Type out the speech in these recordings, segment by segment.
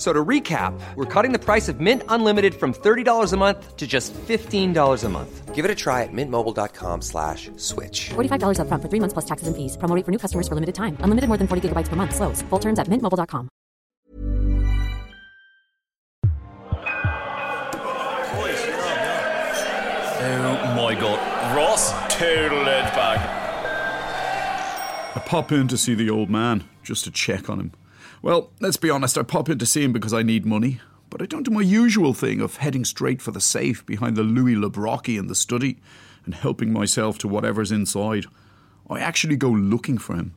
F- So to recap, we're cutting the price of Mint Unlimited from $30 a month to just $15 a month. Give it a try at mintmobile.com slash switch. $45 upfront for three months plus taxes and fees. Promo rate for new customers for limited time. Unlimited more than 40 gigabytes per month. Slows. Full terms at mintmobile.com. Oh my god. Ross total it back. I pop in to see the old man, just to check on him. Well, let's be honest, I pop in to see him because I need money, but I don't do my usual thing of heading straight for the safe behind the Louis le Brocquy in the study and helping myself to whatever's inside. I actually go looking for him.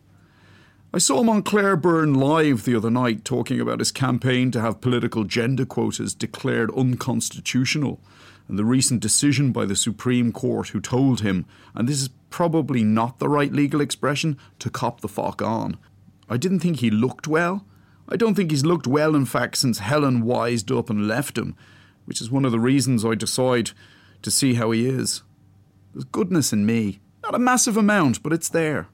I saw him on Claire Byrne live the other night talking about his campaign to have political gender quotas declared unconstitutional and the recent decision by the Supreme Court who told him, and this is probably not the right legal expression, to cop the fuck on. I didn't think he looked well. I don't think he's looked well, in fact, since Helen wised up and left him, which is one of the reasons I decide to see how he is. There's goodness in me. Not a massive amount, but it's there.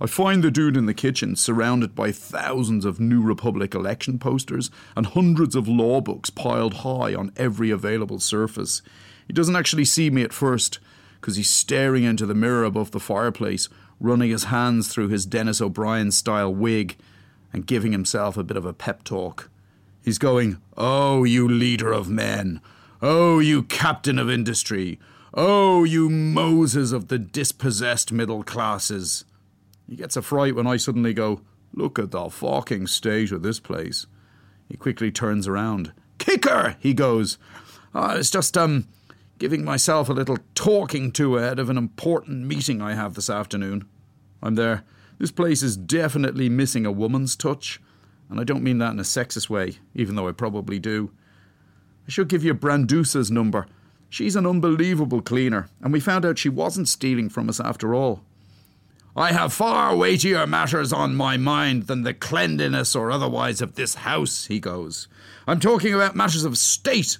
I find the dude in the kitchen surrounded by thousands of New Republic election posters and hundreds of law books piled high on every available surface. He doesn't actually see me at first because he's staring into the mirror above the fireplace, running his hands through his Denis O'Brien style wig and giving himself a bit of a pep talk. He's going, Oh, you leader of men. Oh, you captain of industry. Oh, you Moses of the dispossessed middle classes. He gets a fright when I suddenly go, Look at the fucking state of this place. He quickly turns around. Kicker, he goes. "Ah, it's just, um, giving myself a little talking to ahead of an important meeting I have this afternoon. I'm there. This place is definitely missing a woman's touch, and I don't mean that in a sexist way, even though I probably do. I should give you Brandusa's number. She's an unbelievable cleaner, and we found out she wasn't stealing from us after all. I have far weightier matters on my mind than the cleanliness or otherwise of this house, he goes. I'm talking about matters of state.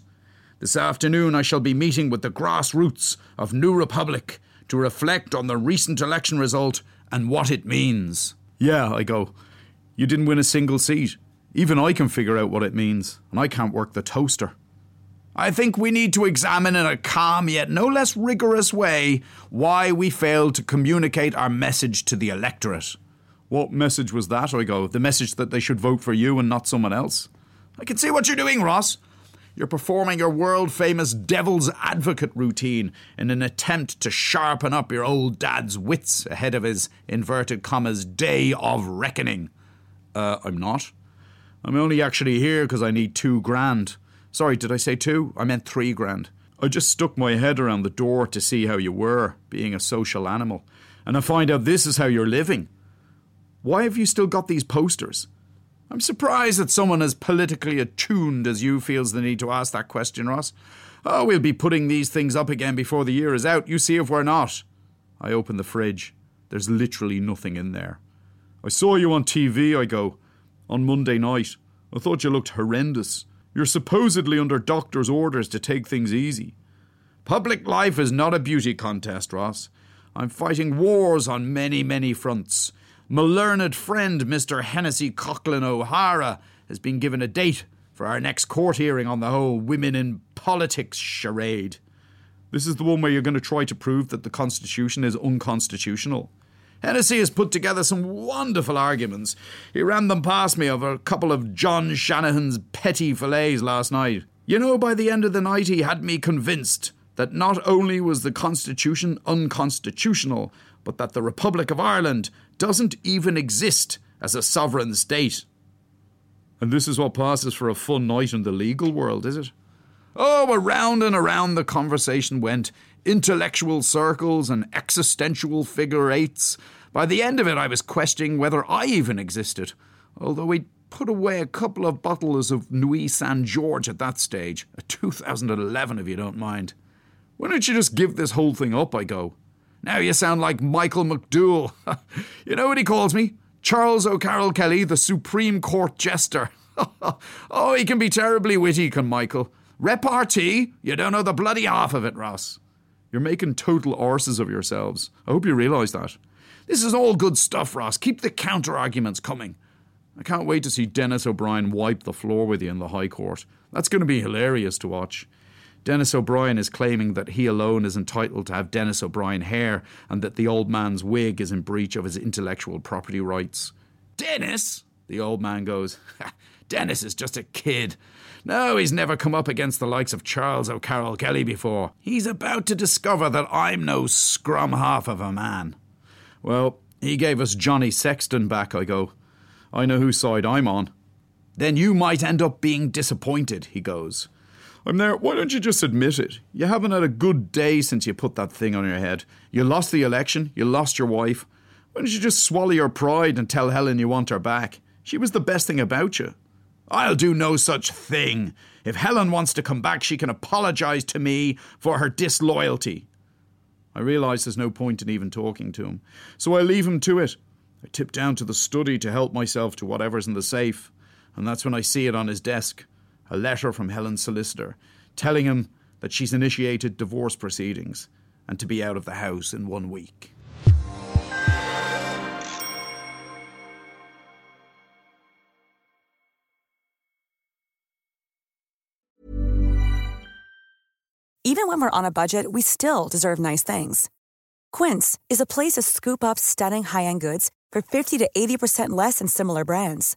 This afternoon I shall be meeting with the grassroots of New Republic to reflect on the recent election result and what it means. Yeah, I go. You didn't win a single seat. Even I can figure out what it means, and I can't work the toaster. I think we need to examine in a calm yet no less rigorous way why we failed to communicate our message to the electorate. What message was that? I go. The message that they should vote for you and not someone else? I can see what you're doing, Ross. You're performing your world famous devil's advocate routine in an attempt to sharpen up your old dad's wits ahead of his inverted commas day of reckoning. Uh, I'm not. I'm only actually here because I need two grand. Sorry, did I say two? I meant three grand. I just stuck my head around the door to see how you were, being a social animal, and I find out this is how you're living. Why have you still got these posters? I'm surprised that someone as politically attuned as you feels the need to ask that question, Ross. Oh, we'll be putting these things up again before the year is out. You see if we're not. I open the fridge. There's literally nothing in there. I saw you on TV, I go, on Monday night. I thought you looked horrendous. You're supposedly under doctor's orders to take things easy. Public life is not a beauty contest, Ross. I'm fighting wars on many, many fronts. My learned friend, Mr. Hennessy Coghlan-O'Hara, has been given a date for our next court hearing on the whole women in politics charade. This is the one where you're going to try to prove that the Constitution is unconstitutional. Hennessy has put together some wonderful arguments. He ran them past me over a couple of John Shanahan's petty fillets last night. You know, by the end of the night, he had me convinced that not only was the Constitution unconstitutional, but that the Republic of Ireland doesn't even exist as a sovereign state. And this is what passes for a fun night in the legal world, is it? Oh, around and around the conversation went intellectual circles and existential figure eights. By the end of it, I was questioning whether I even existed, although we'd put away a couple of bottles of Nuits-Saint-Georges at that stage, a 2011 if you don't mind. Why don't you just give this whole thing up? I go. Now you sound like Michael McDowell. you know what he calls me? Charles O'Carroll Kelly, the Supreme Court Jester. oh, he can be terribly witty, can Michael. Repartee? You don't know the bloody half of it, Ross. You're making total arses of yourselves. I hope you realise that. This is all good stuff, Ross. Keep the counter arguments coming. I can't wait to see Denis O'Brien wipe the floor with you in the High Court. That's going to be hilarious to watch. Denis O'Brien is claiming that he alone is entitled to have Denis O'Brien hair and that the old man's wig is in breach of his intellectual property rights. Denis? The old man goes, Denis is just a kid. No, he's never come up against the likes of Charles O'Carroll Kelly before. He's about to discover that I'm no scrum half of a man. Well, he gave us Johnny Sexton back, I go. I know whose side I'm on. Then you might end up being disappointed, he goes. I'm there. Why don't you just admit it? You haven't had a good day since you put that thing on your head. You lost the election, you lost your wife. Why don't you just swallow your pride and tell Helen you want her back? She was the best thing about you. I'll do no such thing. If Helen wants to come back, she can apologise to me for her disloyalty. I realise there's no point in even talking to him, so I leave him to it. I tip down to the study to help myself to whatever's in the safe, and that's when I see it on his desk a letter from Helen's solicitor telling him that she's initiated divorce proceedings and to be out of the house in one week. Even when we're on a budget, we still deserve nice things. Quince is a place to scoop up stunning high end goods for 50 to 80% less than similar brands.